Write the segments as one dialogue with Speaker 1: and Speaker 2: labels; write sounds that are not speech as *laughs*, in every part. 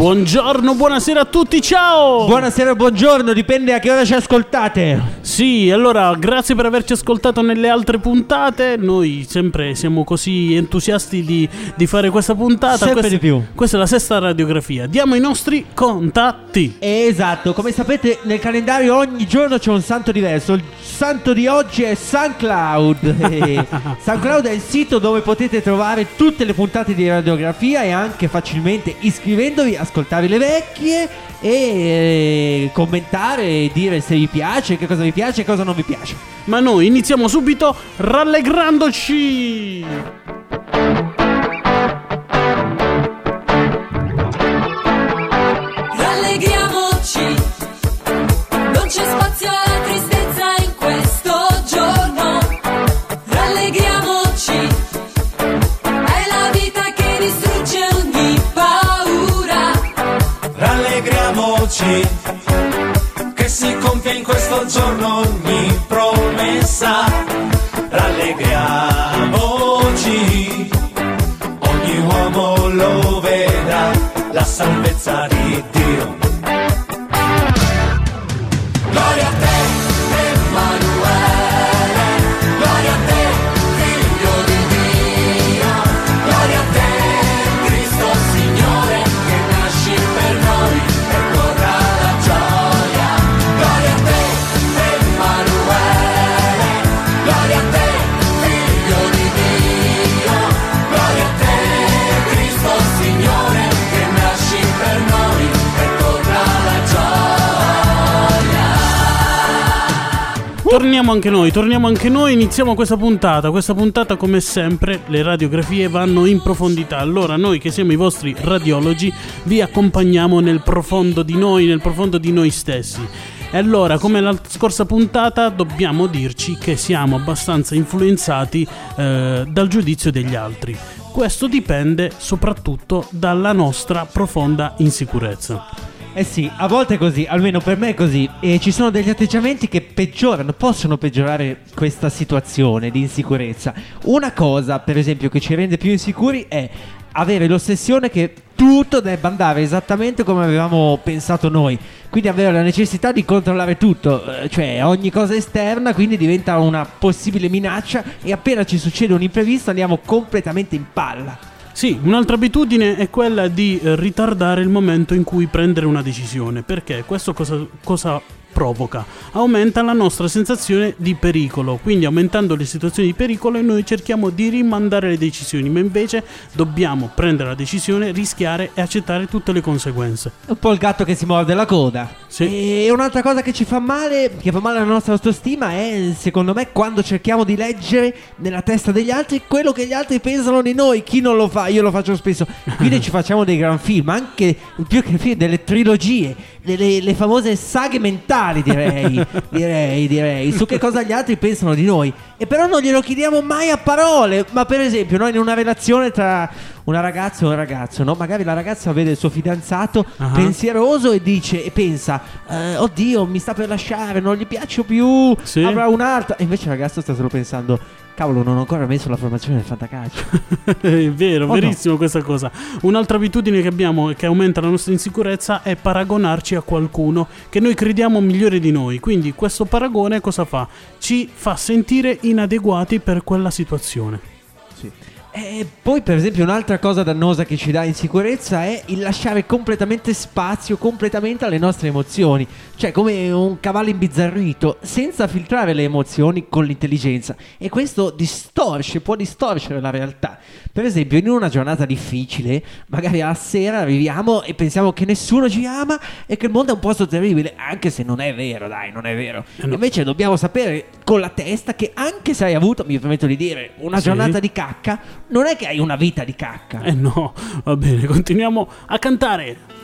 Speaker 1: Buongiorno, buonasera a tutti, ciao!
Speaker 2: Buonasera, buongiorno, dipende a che ora ci ascoltate.
Speaker 1: Sì, allora, grazie per averci ascoltato nelle altre puntate. Noi sempre siamo così entusiasti di, di fare questa puntata.
Speaker 2: Sempre
Speaker 1: questa,
Speaker 2: di più.
Speaker 1: Questa è la sesta radiografia. Diamo i nostri contatti.
Speaker 2: Esatto, come sapete nel calendario ogni giorno c'è un santo diverso. Il santo di oggi è SunCloud. E *laughs* SunCloud è il sito dove potete trovare tutte le puntate di radiografia e anche facilmente iscrivendovi, ascoltare le vecchie e eh, commentare e dire se vi piace, che cosa vi piace e cosa non vi piace.
Speaker 1: Ma noi iniziamo subito rallegrandoci.
Speaker 3: Rallegriamoci che
Speaker 4: si compie in questo giorno ogni promessa. Rallegriamoci, ogni uomo lo vedrà, la salvezza di Dio.
Speaker 1: Torniamo anche noi, torniamo anche noi, iniziamo questa puntata. Questa puntata, come sempre, le radiografie vanno in profondità. Allora, noi che siamo i vostri radiologi, vi accompagniamo nel profondo di noi, nel profondo di noi stessi. E allora, come la scorsa puntata, dobbiamo dirci che siamo abbastanza influenzati eh, dal giudizio degli altri. Questo dipende soprattutto dalla nostra profonda insicurezza.
Speaker 2: Eh sì, a volte è così, almeno per me è così. E ci sono degli atteggiamenti che peggiorano, possono peggiorare questa situazione di insicurezza. Una cosa, per esempio, che ci rende più insicuri è avere l'ossessione che tutto debba andare esattamente come avevamo pensato noi. Quindi avere la necessità di controllare tutto, eh, cioè ogni cosa esterna, quindi diventa una possibile minaccia e appena ci succede un imprevisto andiamo completamente in palla.
Speaker 1: Sì, un'altra abitudine è quella di eh, ritardare il momento in cui prendere una decisione, perché? Questo cosa, cosa provoca? Aumenta la nostra sensazione di pericolo, quindi aumentando le situazioni di pericolo noi cerchiamo di rimandare le decisioni, ma invece dobbiamo prendere la decisione, rischiare e accettare tutte le conseguenze.
Speaker 2: Un po' il gatto che si morde la coda.
Speaker 1: Sì.
Speaker 2: E un'altra cosa che ci fa male, che fa male alla nostra autostima, è secondo me quando cerchiamo di leggere nella testa degli altri quello che gli altri pensano di noi. Chi non lo fa? Io lo faccio spesso. Quindi *laughs* ci facciamo dei gran film, anche più che film, delle trilogie, delle le famose saghe mentali, direi. *laughs* direi, direi. Su che cosa gli altri pensano di noi. E però non glielo chiediamo mai a parole. Ma per esempio, noi in una relazione tra una ragazza e un ragazzo, no? Magari la ragazza vede il suo fidanzato
Speaker 1: Ah.
Speaker 2: pensieroso e dice e pensa, eh, oddio, mi sta per lasciare, non gli piaccio più,
Speaker 1: Sì.
Speaker 2: avrà un'altra. E invece il ragazzo sta solo pensando, cavolo, non ho ancora messo la formazione del fantacalcio. *laughs*
Speaker 1: è vero,
Speaker 2: Oh,
Speaker 1: verissimo questa cosa. Un'altra abitudine che abbiamo e che aumenta la nostra insicurezza è paragonarci a qualcuno che noi crediamo migliore di noi. Quindi questo paragone cosa fa? Ci fa sentire inadeguati per quella situazione.
Speaker 2: E poi, per esempio, un'altra cosa dannosa che ci dà insicurezza è il lasciare completamente spazio, completamente alle nostre emozioni. Cioè, come un cavallo imbizzarrito, senza filtrare le emozioni con l'intelligenza. E questo distorce, può distorcere la realtà. Per esempio, in una giornata difficile, magari alla sera arriviamo e pensiamo che nessuno ci ama e che il mondo è un posto terribile, anche se non è vero, dai, non è vero.
Speaker 1: Eh no.
Speaker 2: Invece dobbiamo sapere con la testa che anche se hai avuto, mi permetto di dire, una
Speaker 1: Sì.
Speaker 2: giornata di cacca, non è che hai una vita di cacca.
Speaker 1: Eh no, va bene, continuiamo a cantare.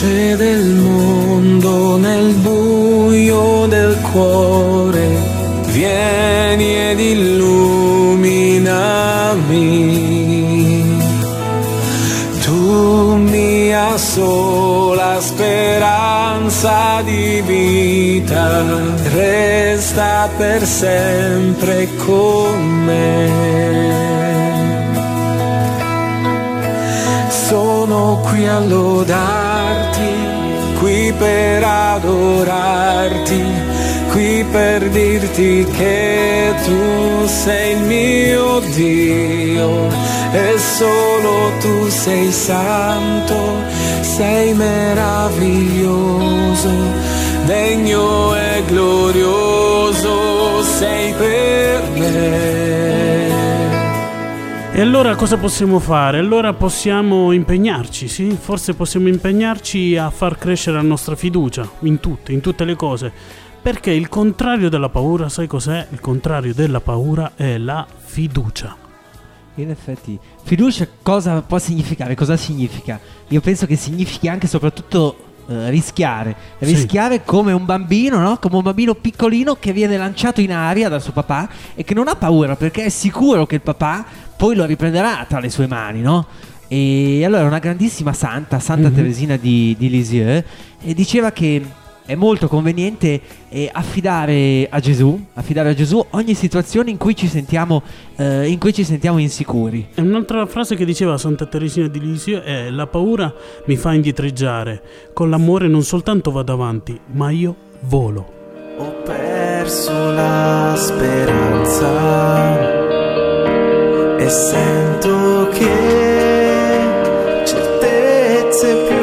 Speaker 4: Luce del mondo nel buio del cuore, vieni ed illuminami. Tu mia
Speaker 5: sola speranza di vita resta per sempre con me. Sono qui a lodarti, qui per adorarti, qui per dirti che tu sei il mio Dio e solo tu sei santo, sei meraviglioso, degno e glorioso sei per me.
Speaker 1: E allora cosa possiamo fare? Allora possiamo impegnarci, sì? Forse possiamo impegnarci a far crescere la nostra fiducia in tutte, in tutte le cose. Perché il contrario della paura, sai cos'è? Il contrario della paura è la fiducia.
Speaker 2: In effetti, fiducia cosa può significare? Cosa significa? Io penso che significhi anche e soprattutto eh, rischiare.
Speaker 1: Sì.
Speaker 2: Rischiare come un bambino, no? Come un bambino piccolino che viene lanciato in aria dal suo papà e che non ha paura perché è sicuro che il papà poi lo riprenderà tra le sue mani, no? E allora una grandissima santa, Santa
Speaker 1: Mhm.
Speaker 2: Teresina di, di Lisieux, e diceva che è molto conveniente eh, affidare a Gesù, affidare a Gesù ogni situazione in cui ci sentiamo, eh, in cui ci sentiamo insicuri.
Speaker 1: E un'altra frase che diceva Santa Teresina di Lisio è la paura mi fa indietreggiare, con l'amore non soltanto vado avanti, ma io volo.
Speaker 5: Ho perso la speranza sento che certezze più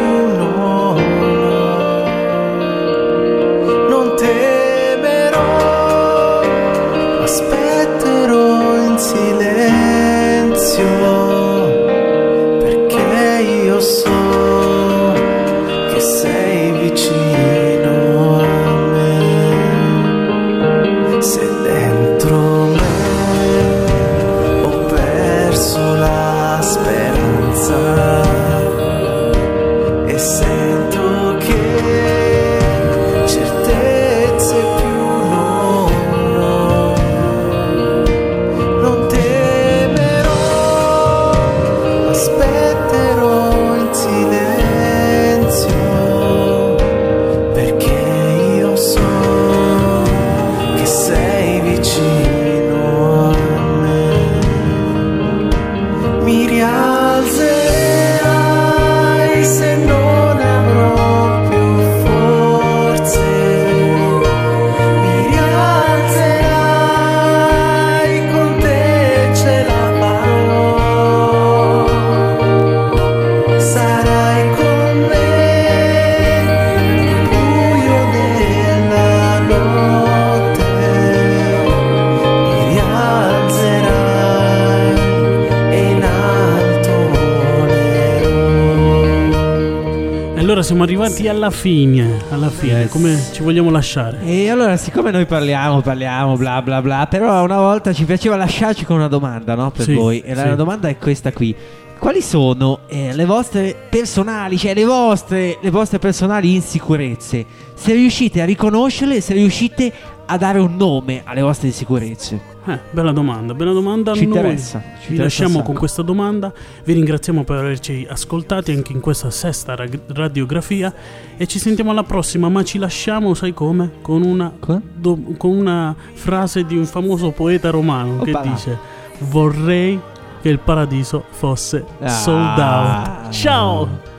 Speaker 1: allora siamo arrivati alla fine, alla fine,
Speaker 2: Yes.
Speaker 1: come ci vogliamo lasciare?
Speaker 2: E allora, siccome noi parliamo, parliamo, bla bla bla, però una volta ci piaceva lasciarci con una domanda, no? Per
Speaker 1: Sì,
Speaker 2: voi. E la
Speaker 1: sì.
Speaker 2: domanda è questa qui. Quali sono eh, le vostre personali, cioè le vostre, le vostre personali insicurezze? Se riuscite a riconoscerle, se riuscite a dare un nome alle vostre insicurezze.
Speaker 1: Eh, bella domanda, bella domanda.
Speaker 2: Ci
Speaker 1: Noi
Speaker 2: interessa, ci
Speaker 1: Vi lasciamo con questa domanda. Vi ringraziamo per averci ascoltati anche in questa sesta ra- radiografia. E ci sentiamo alla prossima. Ma ci lasciamo, sai come? Con una, do- con una frase di un famoso poeta romano che
Speaker 2: Oppala.
Speaker 1: dice: Vorrei che il paradiso fosse
Speaker 2: Ah.
Speaker 1: sold out. Ciao!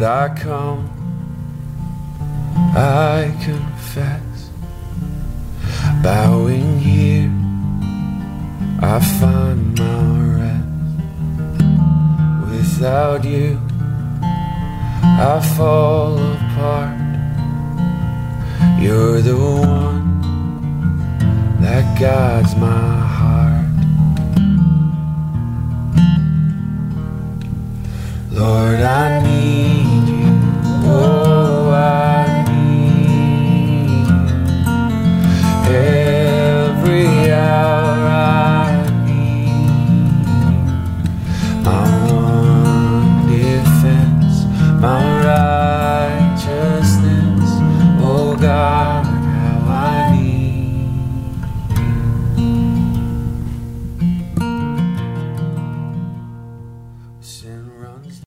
Speaker 5: Lord, I come, I confess, bowing here, I find my rest. Without you, I fall apart. You're the one that guides my heart. Lord, I need